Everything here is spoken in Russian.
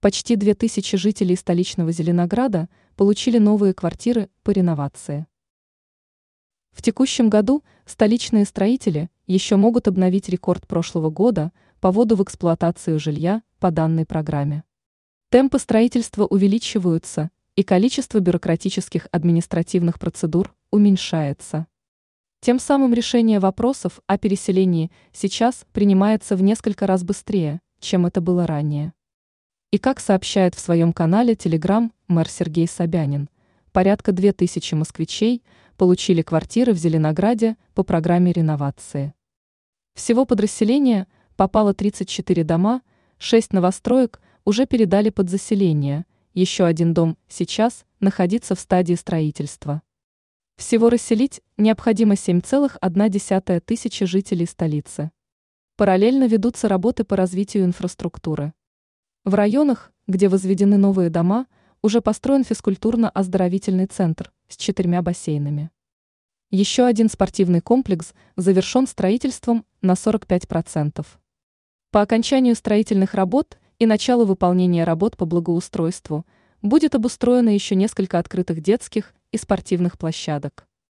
Почти 2000 жителей столичного Зеленограда получили новые квартиры по реновации. В текущем году столичные строители еще могут обновить рекорд прошлого года по вводу в эксплуатацию жилья по данной программе. Темпы строительства увеличиваются, и количество бюрократических административных процедур уменьшается. Тем самым решение вопросов о переселении сейчас принимается в несколько раз быстрее, чем это было ранее. И как сообщает в своем канале Telegram мэр Сергей Собянин, порядка 2000 москвичей получили квартиры в Зеленограде по программе реновации. Всего под расселение попало 34 дома, 6 новостроек уже передали под заселение, еще один дом сейчас находится в стадии строительства. Всего расселить необходимо 7,1 тысячи жителей столицы. Параллельно ведутся работы по развитию инфраструктуры. В районах, где возведены новые дома, уже построен физкультурно-оздоровительный центр с четырьмя бассейнами. Еще один спортивный комплекс завершен строительством на 45%. По окончанию строительных работ и началу выполнения работ по благоустройству будет обустроено еще несколько открытых детских и спортивных площадок.